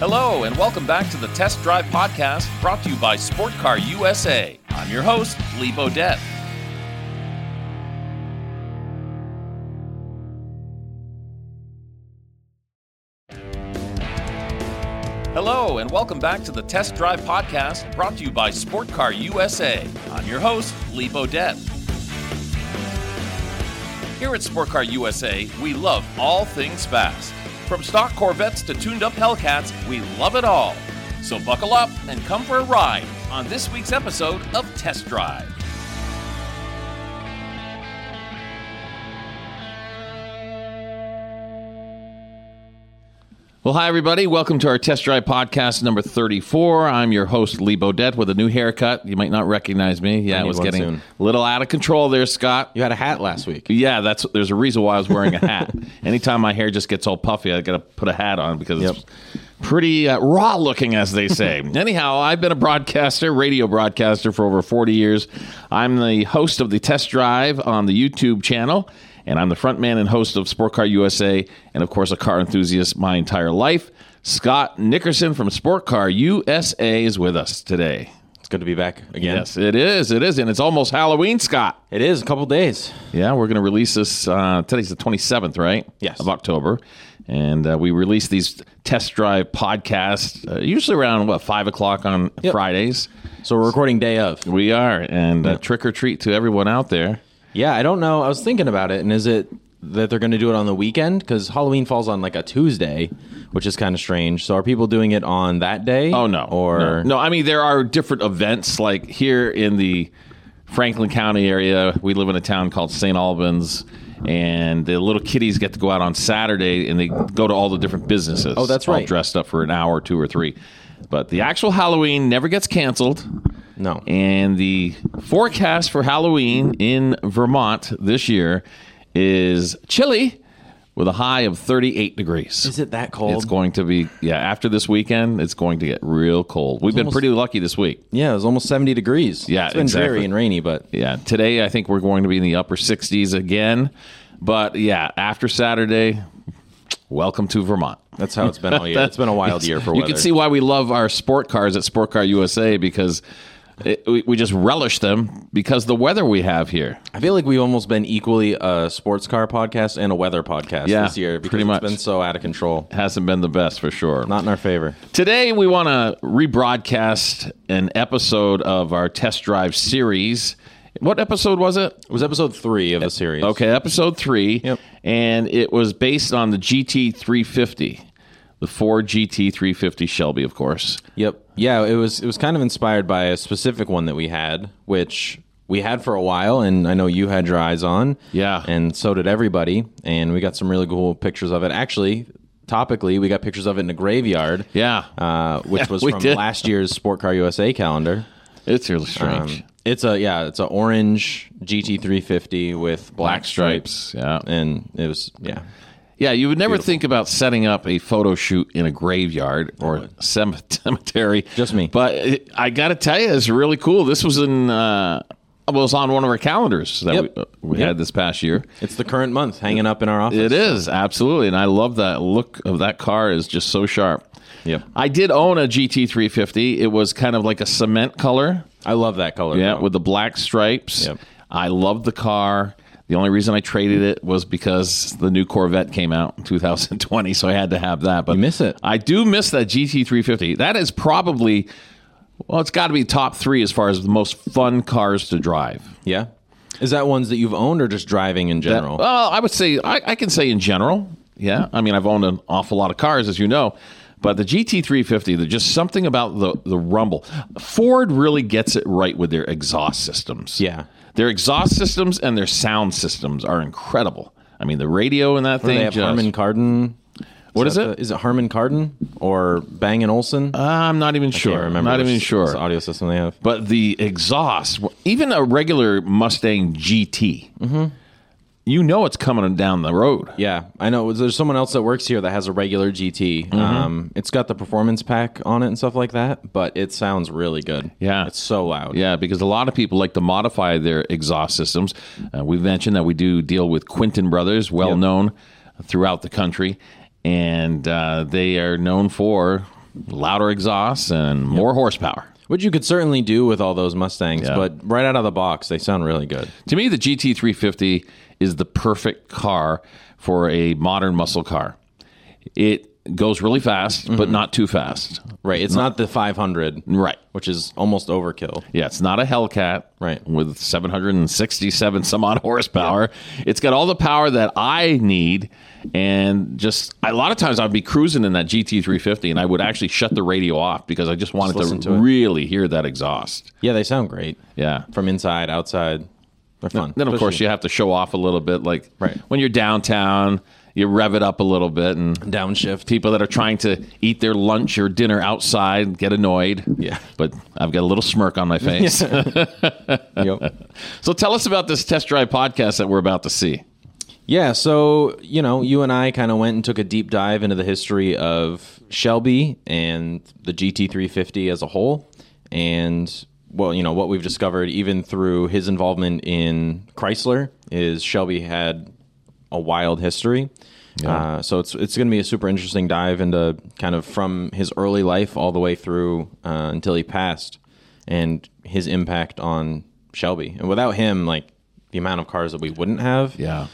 Hello, and welcome back to the Test Drive Podcast brought to you by Sport Car USA. I'm your host, Lee Bodette. Hello, and welcome back to the Test Drive Podcast brought to you by Sport Car USA. I'm your host, Lee Bodette. Here at Sport Car USA, we love all things fast. From stock Corvettes to tuned up Hellcats, we love it all. So buckle up and come for a ride on this week's episode of Test Drive. Well, hi, everybody. Welcome to our Test Drive podcast number 34. I'm your host, Lee Bodette, with a new haircut. You might not recognize me. Yeah, I I was getting soon. a little out of control there, Scott. You had a hat last week. Yeah, that's there's a reason why I was wearing a hat. Anytime my hair just gets all puffy, I got to put a hat on because it's pretty uh, raw looking, as they say. Anyhow, I've been a broadcaster, radio broadcaster for over 40 years. I'm the host of the Test Drive on the YouTube channel, and I'm the front man and host of Sport Car USA, and of course, a car enthusiast my entire life. Scott Nickerson from Sport Car USA is with us today. It's good to be back again. Yes, it is. It is, and it's almost Halloween, Scott. It is a couple days. Yeah, we're going to release this. Uh, today's the 27th, right? Yes. Of October. And uh, we release these test drive podcasts uh, usually around, what, 5 o'clock on Yep. Fridays. So we're recording day of. We are. And uh, trick or treat to everyone out there. Yeah, I don't know. I was thinking about it, and is it that they're going to do it on the weekend? Because Halloween falls on like a Tuesday, which is kind of strange. So are people doing it on that day? Oh, no. Or no. no, I mean, there are different events. Like here in the Franklin County area, we live in a town called St. Albans. And the little kiddies get to go out on Saturday and they go to all the different businesses. Oh, that's all right. dressed up for an hour, two or three. But the actual Halloween never gets canceled. No? And the forecast for Halloween in Vermont this year is chilly with a high of 38 degrees. Is it that cold? It's going to be, yeah, after this weekend, it's going to get real cold. We've been almost- pretty lucky this week. yeah, it was almost seventy degrees. Yeah, it's been exactly. dreary and rainy, but Yeah, today I think we're going to be in the upper 60s again. But yeah, after Saturday, welcome to Vermont. that's how it's been all year. it's been a wild year for You weather. You can see why we love our sport cars at Sport Car USA because it, we, we just relish them because the weather we have here. I feel like we've almost been equally a sports car podcast and a weather podcast Yeah, this year because pretty much. it's been so out of control. Hasn't been the best for sure. Not in our favor. Today, we want to rebroadcast an episode of our test drive series. What episode was it? It was episode three of the series. Okay, episode three. Yep. And it was based on the GT350, the Ford GT350 Shelby, of course. Yep. Yeah, it was it was kind of inspired by a specific one that we had, which we had for a while, and I know you had your eyes on. Yeah. And so did everybody. And we got some really cool pictures of it. Actually, topically, we got pictures of it in a graveyard. Yeah. Uh, which Yeah, was from did. last year's Sport Car USA calendar. It's really strange. Um, it's a yeah, it's a orange GT350 with black, Black stripes. stripes, Yeah. and it was yeah. Yeah, you would never think about setting up a photo shoot in a graveyard or cem- cemetery. Just me. But it, I got to tell you, it's really cool. This was in, uh, well, it was on one of our calendars that Yep. we, uh, we Yep. had this past year. It's the current month hanging up in our office. It is absolutely, and I love that look of that car. is just so sharp. Yeah, I did own a GT350. It was kind of like a cement color, I love that color. yeah, though. with the black stripes. Yep. I love the car. The only reason I traded it was because the new Corvette came out in 2020, so I had to have that. But You miss it. I do miss that GT350. That is probably, well, it's got to be top three as far as the most fun cars to drive. Yeah. Is that ones that you've owned or just driving in That- general? well, I would say I, I can say in general. Yeah, I mean I've owned an awful lot of cars, as you know, but the GT350, there's just something about the the rumble. Ford really gets it right with their exhaust systems. Yeah. Their exhaust systems and their sound systems are incredible. I mean the radio in that thing. they have just- Harman Kardon. What is that it? the- is it Harman Kardon or Bang and Olson? I'm not even sure. Can't remember. Not even sure. audio system they have. But the exhaust, even a regular Mustang GT, Mm-hmm. You know it's coming down the road. Yeah, I know. There's someone else that works here that has a regular GT. Mm-hmm. Um, it's got the performance pack on it and stuff like that, but it sounds really good. Yeah. it's so loud. Yeah, because a lot of people like to modify their exhaust systems. Uh, we've mentioned that we do deal with Quinton Brothers, well Yep. known throughout the country, and uh, they are known for louder exhausts, and more horsepower. Which you could certainly do with all those Mustangs, Yeah. but right out of the box, they sound really good. To me, the GT350 is the perfect car for a modern muscle car. It goes really fast, Mm-hmm. but not too fast. Right. It's not the 500, Right. which is almost overkill. Yeah, it's not a Hellcat Right. with 767 some odd horsepower. It's got all the power that I need. And just a lot of times I'd be cruising in that GT350 and I would actually shut the radio off because I just wanted listen to, to really hear that exhaust. Yeah, they sound great. Yeah. From inside, outside. They're fun. Then, of course, you have to show off a little bit. Like Right. when you're downtown, you rev it up a little bit and downshift. people that are trying to eat their lunch or dinner outside get annoyed. Yeah. But I've got a little smirk on my face. Yep. So tell us about this test drive podcast that we're about to see. Yeah, so you know, you and I kind of went and took a deep dive into the history of Shelby and the GT350 as a whole, and well, you know what we've discovered even through his involvement in Chrysler is Shelby had a wild history. Uh, so it's it's going to be a super interesting dive into kind of from his early life all the way through uh, until he passed, and his impact on Shelby. And without him, like the amount of cars that we wouldn't have, Yeah.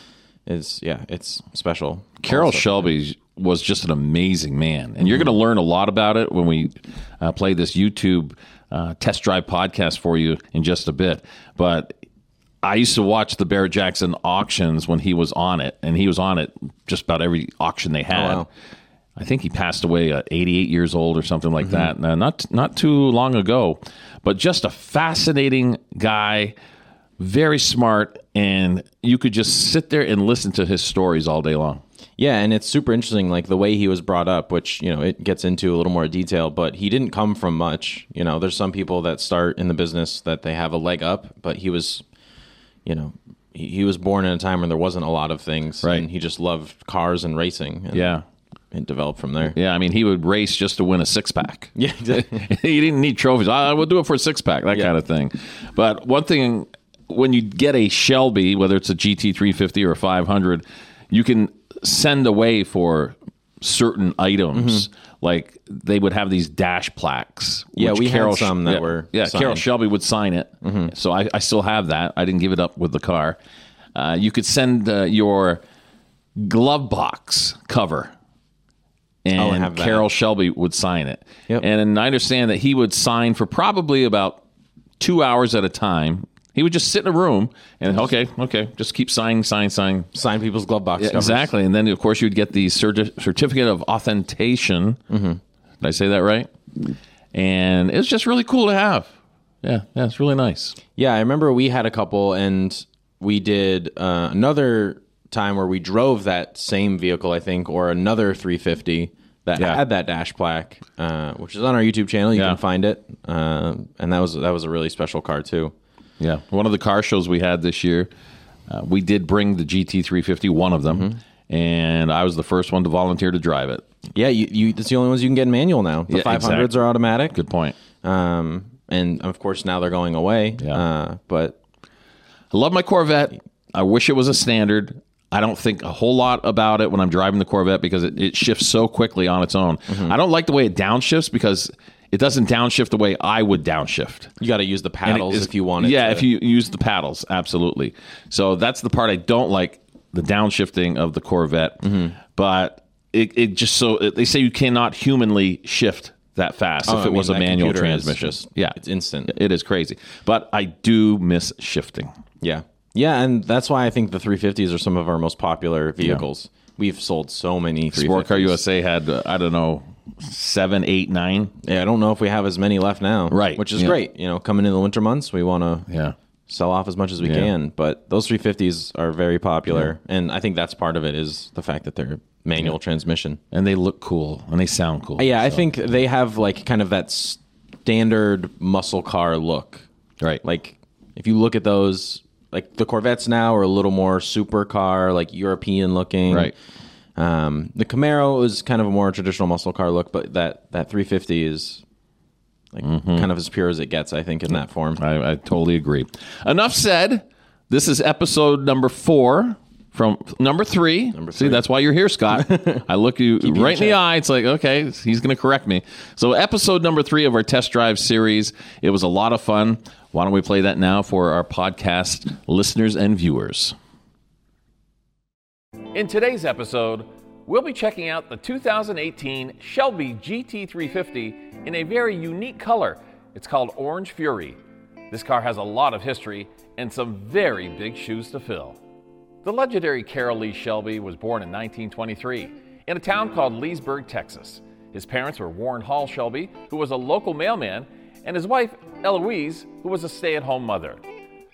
is yeah, it's special. Carroll Also. Shelby was just an amazing man, and you're going to learn a lot about it when we uh, play this YouTube uh, test drive podcast for you in just a bit. But I used to watch the Barrett Jackson auctions when he was on it, and he was on it just about every auction they had. wow. I think he passed away at 88 years old or something like that. Not not too long ago, but just a fascinating guy, very smart, and you could just sit there and listen to his stories all day long. Yeah, and it's super interesting, like the way he was brought up, which you know it gets into a little more detail. But he didn't come from much. You know, there's some people that start in the business that they have a leg up, but he was, you know, he, he was born in a time when there wasn't a lot of things, Right. And he just loved cars and racing. And Yeah. and developed from there. Yeah, I mean, he would race just to win a six pack. Yeah, exactly. he didn't need trophies. Ah, I will do it for a six pack, that Yeah. kind of thing. But one thing, when you get a Shelby, whether it's a GT350 or a 500, you can send away for certain items. Like they would have these dash plaques. Mm-hmm. Yeah, which we had some that yeah, were Yeah, Carroll. Shelby would sign it. So I, I still have that. I didn't give it up with the car. Uh, you could send uh, your glove box cover and Oh, that. Carroll Shelby would sign it. Yep. And I understand that he would sign for probably about two hours at a time. He would just sit in a room and okay, okay, just keep signing, signing, signing. Sign people's glove box covers. Exactly, and then of course you'd get the certi- certificate of authentication. Mm-hmm. Did I say that right? And it's just really cool to have. Yeah, yeah, it's really nice. Yeah, I remember we had a couple, and we did uh, another time where we drove that same vehicle, I think, or another 350 that Yeah. had that dash plaque, uh, which is on our YouTube channel. You Yeah. can find it, uh, and that was that was a really special car too. Yeah, one of the car shows we had this year, uh, we did bring the GT350, one of them, Mm-hmm. and I was the first one to volunteer to drive it. Yeah, you, you that's the only ones you can get in manual now. The Yeah, 500s exactly. are automatic, Good point. um, and of course now they're going away. Yeah. Uh, but I love my Corvette. I wish it was a standard. I don't think a whole lot about it when I'm driving the Corvette because it, it shifts so quickly on its own. Mm-hmm. I don't like the way it downshifts because it doesn't downshift the way I would downshift. you got to use the paddles is- if you want it. Yeah, to- if you use the paddles, absolutely. So that's the part I don't like the downshifting of the Corvette. Mm-hmm. But it, it just so they say you cannot humanly shift that fast Oh, if I it was a manual computer is transmission. yeah, it's instant. it is crazy. But I do miss shifting. Yeah. Yeah, and that's why I think the 350s are some of our most popular vehicles. We've sold so many 350s. Sport Car USA had uh, I don't know seven, eight, nine. Yeah, I don't know if we have as many left now. Right. Which is Yeah. great. You know, coming in the winter months, we want to Yeah, sell off as much as we Yeah. can. But those 350s are very popular. And I think that's part of it is the fact that they're manual transmission. and they look cool and they sound cool. Yeah, I think they have like kind of that standard muscle car look. right. Like if you look at those, like the Corvettes now are a little more supercar, like European looking. Right. Um, the Camaro is kind of a more traditional muscle car look, but that that 350 is like Mm-hmm. kind of as pure as it gets, I think, in that form. I, I totally agree. Enough said. This is episode number four from number three. Number See, that's why you're here, Scott. I look you you right in the eye. It's like, okay, he's going to correct me. So, episode number three of our test drive series. It was a lot of fun. Why don't we play that now for our podcast listeners and viewers? In today's episode, we'll be checking out the 2018 Shelby GT350 in a very unique color. It's called Orange Fury. This car has a lot of history and some very big shoes to fill. The legendary Carroll Lee Shelby was born in 1923 in a town called Leesburg, Texas. His parents were Warren Hall Shelby, who was a local mailman, and his wife, Eloise, who was a stay at home mother.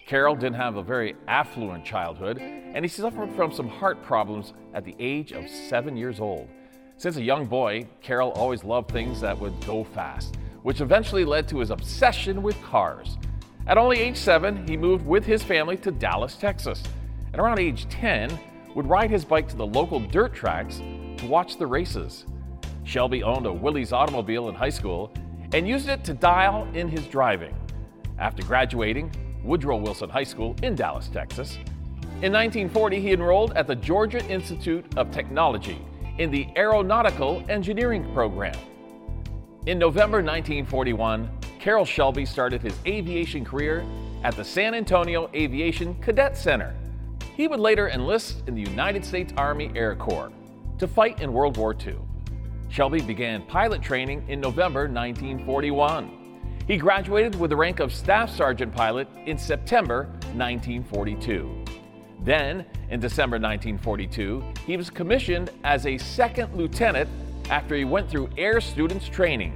Carroll didn't have a very affluent childhood, and he suffered from some heart problems at the age of seven years old. Since a young boy, Carroll always loved things that would go fast, which eventually led to his obsession with cars. At only age seven, he moved with his family to Dallas, Texas, and around age 10, would ride his bike to the local dirt tracks to watch the races. Shelby owned a Willys automobile in high school and used it to dial in his driving. After graduating Woodrow Wilson High School in Dallas, Texas, in 1940 he enrolled at the Georgia Institute of Technology in the Aeronautical Engineering program. In November 1941, Carroll Shelby started his aviation career at the San Antonio Aviation Cadet Center. He would later enlist in the United States Army Air Corps to fight in World War II. Shelby began pilot training in November 1941. He graduated with the rank of Staff Sergeant Pilot in September 1942. Then, in December 1942, he was commissioned as a second lieutenant after he went through Air Students Training.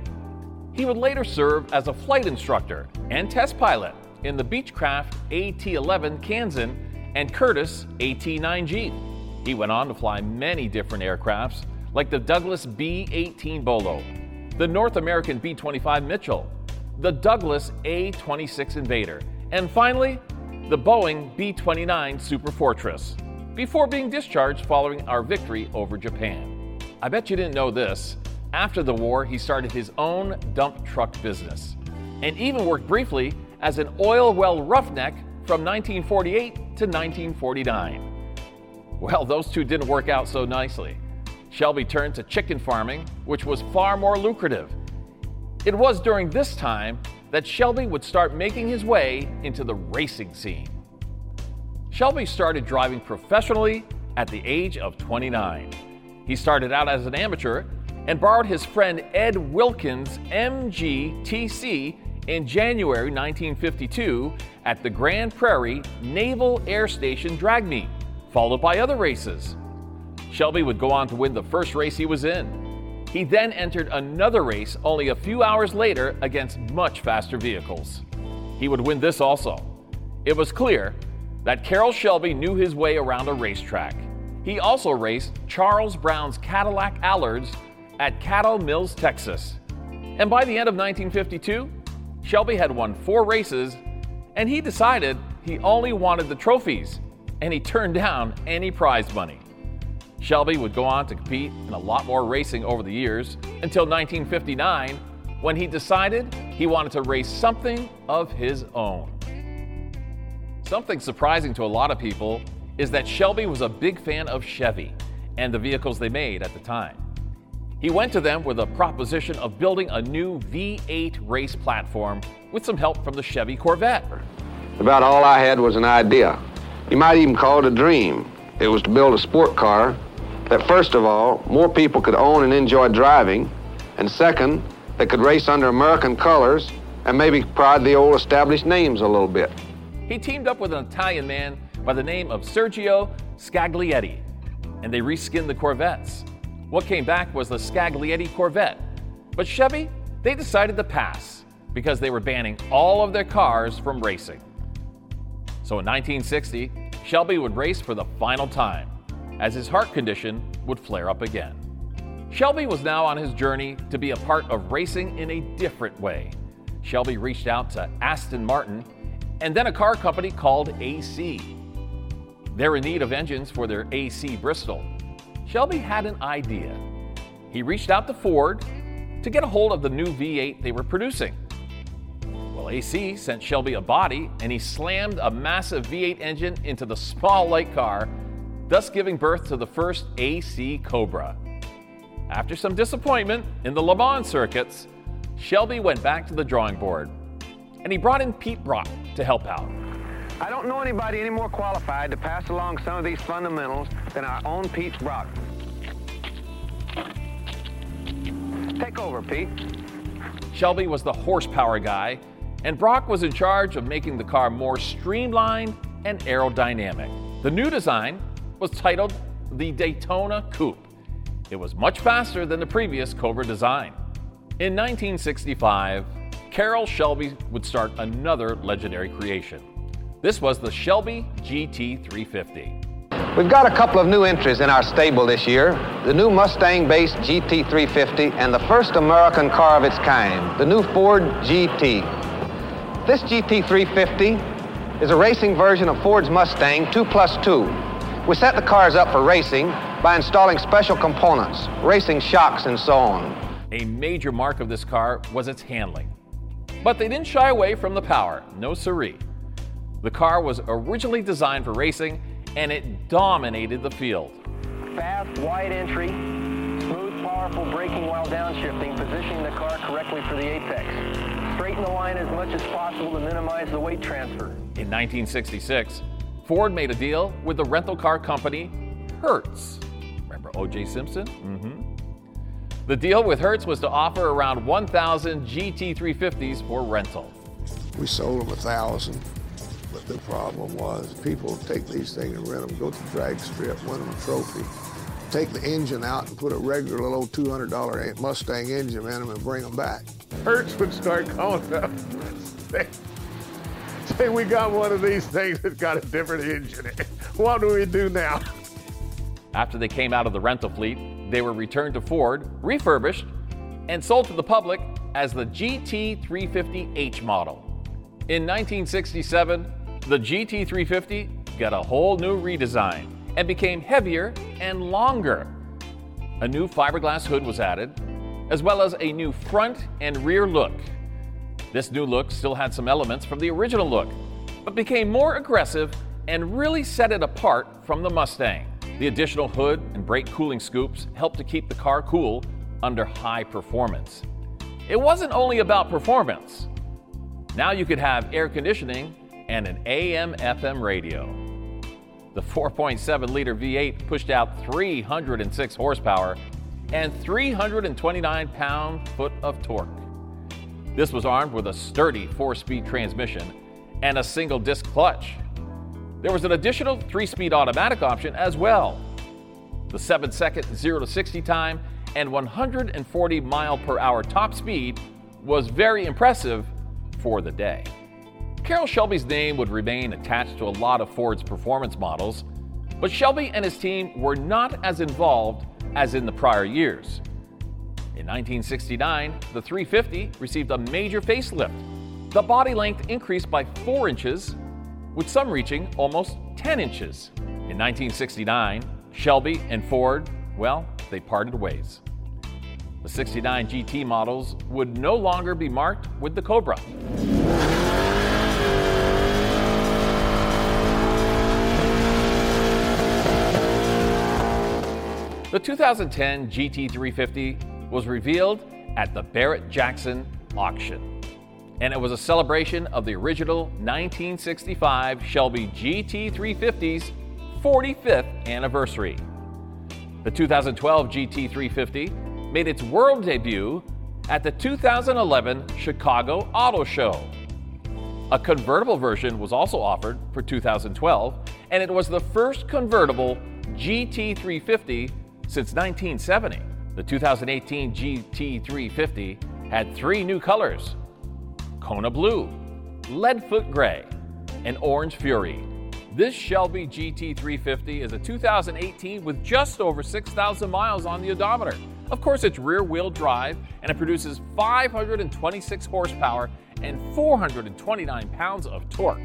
He would later serve as a flight instructor and test pilot in the Beechcraft AT 11 Kansan and Curtiss AT 9G. He went on to fly many different aircrafts, like the Douglas B 18 Bolo, the North American B 25 Mitchell, the Douglas A 26 Invader, and finally, the Boeing B 29 Super Fortress, before being discharged following our victory over Japan. I bet you didn't know this. After the war, he started his own dump truck business and even worked briefly as an oil well roughneck from 1948 to 1949. Well, those two didn't work out so nicely. Shelby turned to chicken farming, which was far more lucrative. It was during this time that Shelby would start making his way into the racing scene. Shelby started driving professionally at the age of 29. He started out as an amateur and borrowed his friend Ed Wilkins' MGTC in January 1952 at the Grand Prairie Naval Air Station drag meet, followed by other races. Shelby would go on to win the first race he was in. He then entered another race only a few hours later against much faster vehicles. He would win this also. It was clear that Carroll Shelby knew his way around a racetrack. He also raced Charles Brown's Cadillac Allards at Caddo Mills, Texas. And by the end of 1952, Shelby had won four races, and he decided he only wanted the trophies, and he turned down any prize money. Shelby would go on to compete in a lot more racing over the years until 1959 when he decided he wanted to race something of his own. Something surprising to a lot of people is that Shelby was a big fan of Chevy and the vehicles they made at the time. He went to them with a proposition of building a new V8 race platform with some help from the Chevy Corvette. About all I had was an idea. You might even call it a dream. It was to build a sport car that, first of all, more people could own and enjoy driving, and second, they could race under American colors and maybe pride the old established names a little bit. He teamed up with an Italian man by the name of Sergio Scaglietti, and they reskinned the Corvettes. What came back was the Scaglietti Corvette. But Chevy, they decided to pass because they were banning all of their cars from racing. So in 1960, Shelby would race for the final time as his heart condition would flare up again. Shelby was now on his journey to be a part of racing in a different way. Shelby reached out to Aston Martin and then a car company called AC. They're in need of engines for their AC Bristol. Shelby had an idea. He reached out to Ford to get a hold of the new V8 they were producing. Well, AC sent Shelby a body and he slammed a massive V8 engine into the small light car thus giving birth to the first AC Cobra. After some disappointment in the Le Mans circuits, Shelby went back to the drawing board, and he brought in Pete Brock to help out. I don't know anybody any more qualified to pass along some of these fundamentals than our own Pete Brock. Take over, Pete. Shelby was the horsepower guy, and Brock was in charge of making the car more streamlined and aerodynamic. The new design was titled the Daytona Coupe. It was much faster than the previous Cobra design. In 1965, Carroll Shelby would start another legendary creation. This was the Shelby GT350. We've got a couple of new entries in our stable this year. The new Mustang-based GT350 and the first American car of its kind, the new Ford GT. This GT350 is a racing version of Ford's Mustang 2 plus 2. We set the cars up for racing by installing special components, racing shocks and so on. A major mark of this car was its handling. But they didn't shy away from the power, no siree. The car was originally designed for racing and it dominated the field. Fast, wide entry, smooth, powerful braking while downshifting, positioning the car correctly for the apex. Straighten the line as much as possible to minimize the weight transfer. In 1966, Ford made a deal with the rental car company Hertz. Remember O.J. Simpson? Mm-hmm. The deal with Hertz was to offer around 1,000 GT350s for rental. We sold them a thousand, but the problem was people take these things and rent them, go to the drag strip, win them a trophy, take the engine out and put a regular little $200 Mustang engine in them and bring them back. Hertz would start calling up, say, we got one of these things that's got a different engine in it. What do we do now? After they came out of the rental fleet, they were returned to Ford, refurbished, and sold to the public as the GT350H model. In 1967, the GT350 got a whole new redesign and became heavier and longer. A new fiberglass hood was added, as well as a new front and rear look. This new look still had some elements from the original look, but became more aggressive and really set it apart from the Mustang. The additional hood and brake cooling scoops helped to keep the car cool under high performance. It wasn't only about performance. Now you could have air conditioning and an AM FM radio. The 4.7 liter V8 pushed out 306 horsepower and 329 pound foot of torque. This was armed with a sturdy four speed transmission and a single disc clutch. There was an additional three speed automatic option as well. The 7 second 0 to 60 time and 140 mile per hour top speed was very impressive for the day. Carroll Shelby's name would remain attached to a lot of Ford's performance models, but Shelby and his team were not as involved as in the prior years. In 1969, the 350 received a major facelift. The body length increased by 4 inches, with some reaching almost 10 inches. In 1969, Shelby and Ford, well, they parted ways. The 69 GT models would no longer be marked with the Cobra. The 2010 GT350 was revealed at the Barrett Jackson auction, and it was a celebration of the original 1965 Shelby GT350's 45th anniversary. The 2012 GT350 made its world debut at the 2011 Chicago Auto Show. A convertible version was also offered for 2012, and it was the first convertible GT350 since 1970. The 2018 GT350 had three new colors Kona Blue, Leadfoot Gray, and Orange Fury. This Shelby GT350 is a 2018 with just over 6,000 miles on the odometer. Of course, it's rear wheel drive and it produces 526 horsepower and 429 pounds of torque.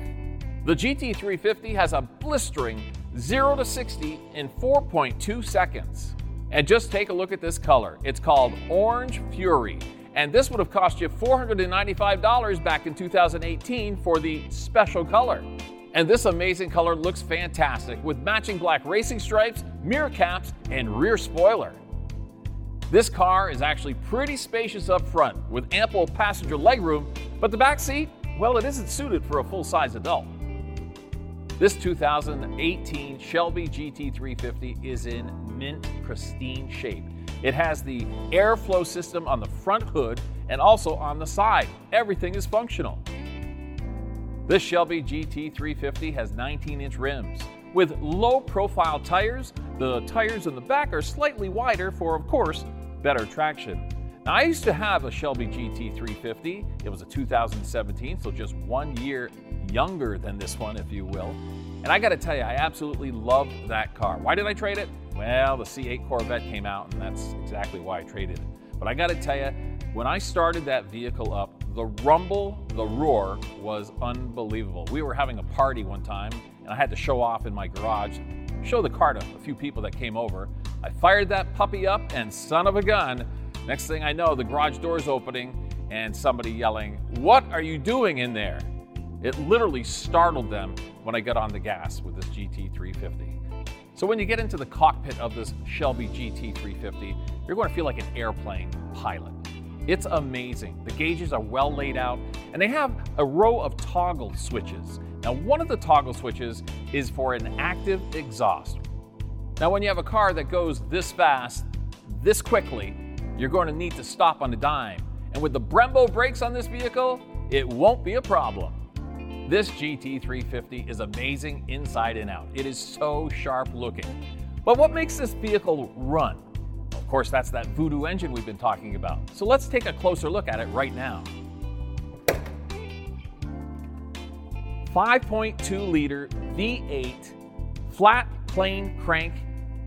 The GT350 has a blistering 0 to 60 in 4.2 seconds. And just take a look at this color. It's called Orange Fury. And this would have cost you $495 back in 2018 for the special color. And this amazing color looks fantastic with matching black racing stripes, mirror caps, and rear spoiler. This car is actually pretty spacious up front with ample passenger legroom, but the back seat, well, it isn't suited for a full size adult. This 2018 Shelby GT350 is in mint pristine shape. It has the airflow system on the front hood and also on the side. Everything is functional. This Shelby GT350 has 19 inch rims. With low profile tires, the tires in the back are slightly wider for, of course, better traction. Now, I used to have a Shelby GT350. It was a 2017, so just one year younger than this one, if you will. And I got to tell you, I absolutely loved that car. Why did I trade it? Well, the C8 Corvette came out, and that's exactly why I traded it. But I got to tell you, when I started that vehicle up, the rumble, the roar was unbelievable. We were having a party one time, and I had to show off in my garage, show the car to a few people that came over. I fired that puppy up, and son of a gun, next thing I know, the garage door's opening, and somebody yelling, What are you doing in there? It literally startled them when I got on the gas with this GT350. So when you get into the cockpit of this Shelby GT350, you're going to feel like an airplane pilot. It's amazing. The gauges are well laid out, and they have a row of toggle switches. Now, one of the toggle switches is for an active exhaust. Now, when you have a car that goes this fast, this quickly, you're going to need to stop on a dime. And with the Brembo brakes on this vehicle, it won't be a problem. This GT350 is amazing inside and out. It is so sharp looking. But what makes this vehicle run? Of course, that's that Voodoo engine we've been talking about. So let's take a closer look at it right now. 5.2 liter V8 flat plane crank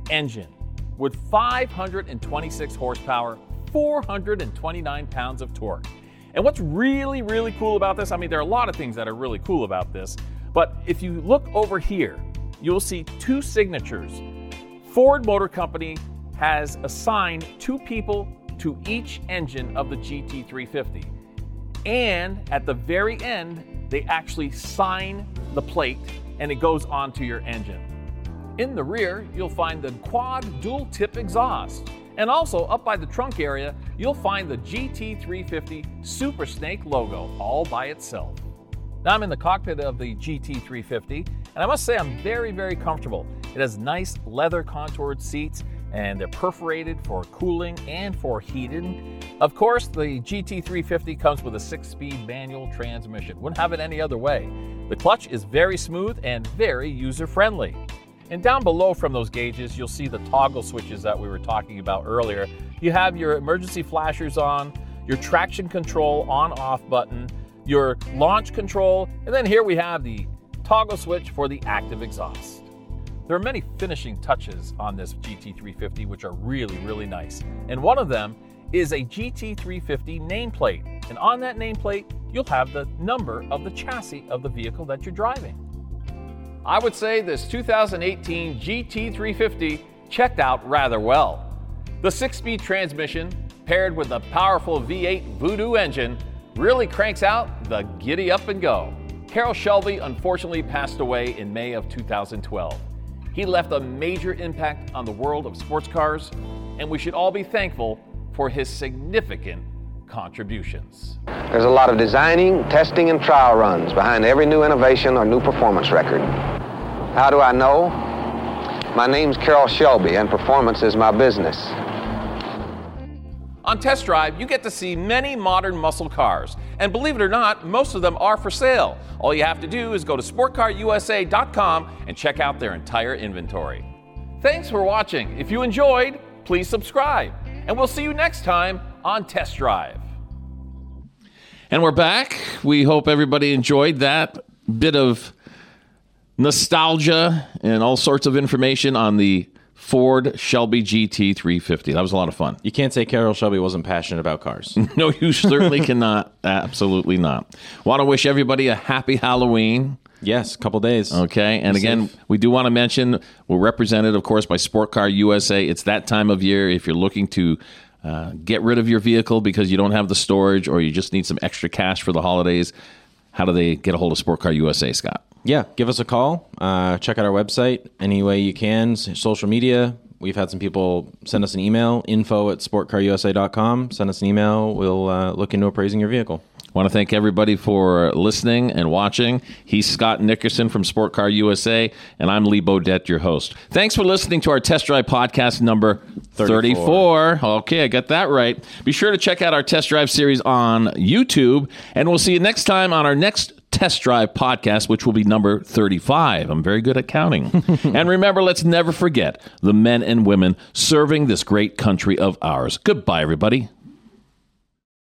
engine with 526 horsepower, 429 pounds of torque. And what's really, really cool about this, I mean, there are a lot of things that are really cool about this, but if you look over here, you'll see two signatures. Ford Motor Company has assigned two people to each engine of the GT350. And at the very end, they actually sign the plate and it goes onto your engine. In the rear, you'll find the quad dual tip exhaust. And also, up by the trunk area, you'll find the GT350 Super Snake logo all by itself. Now I'm in the cockpit of the GT350, and I must say I'm very, very comfortable. It has nice leather contoured seats, and they're perforated for cooling and for heating. Of course, the GT350 comes with a six speed manual transmission. Wouldn't have it any other way. The clutch is very smooth and very user friendly. And down below from those gauges, you'll see the toggle switches that we were talking about earlier. You have your emergency flashers on, your traction control on off button, your launch control, and then here we have the toggle switch for the active exhaust. There are many finishing touches on this GT350 which are really, really nice. And one of them is a GT350 nameplate. And on that nameplate, you'll have the number of the chassis of the vehicle that you're driving. I would say this 2018 GT350 checked out rather well. The six speed transmission, paired with the powerful V8 Voodoo engine, really cranks out the giddy up and go. Carroll Shelby unfortunately passed away in May of 2012. He left a major impact on the world of sports cars, and we should all be thankful for his significant contributions. There's a lot of designing, testing, and trial runs behind every new innovation or new performance record. How do I know? My name's Carroll Shelby, and performance is my business. On Test Drive, you get to see many modern muscle cars. And believe it or not, most of them are for sale. All you have to do is go to sportcarusa.com and check out their entire inventory. Thanks for watching. If you enjoyed, please subscribe. And we'll see you next time on Test Drive. And we're back. We hope everybody enjoyed that bit of nostalgia and all sorts of information on the Ford Shelby GT350. That was a lot of fun. You can't say Carroll Shelby wasn't passionate about cars. No, you certainly cannot. Absolutely not. Want to wish everybody a happy Halloween. Yes, a couple days. Okay. And again, we do want to mention we're represented, of course, by Sport Car USA. It's that time of year if you're looking to uh, get rid of your vehicle because you don't have the storage or you just need some extra cash for the holidays. how do they get a hold of Sport Car USA, Scott? Yeah, give us a call. Uh, check out our website any way you can. Social media. We've had some people send us an email, info at sportcarusa.com. Send us an email. We'll uh, look into appraising your vehicle. Want to thank everybody for listening and watching. He's Scott Nickerson from Sport Car USA, and I'm Lee Bodette, your host. Thanks for listening to our test drive podcast number 34. Okay, I got that right. Be sure to check out our test drive series on YouTube, and we'll see you next time on our next test drive podcast, which will be number 35. I'm very good at counting. and remember, let's never forget the men and women serving this great country of ours. Goodbye, everybody.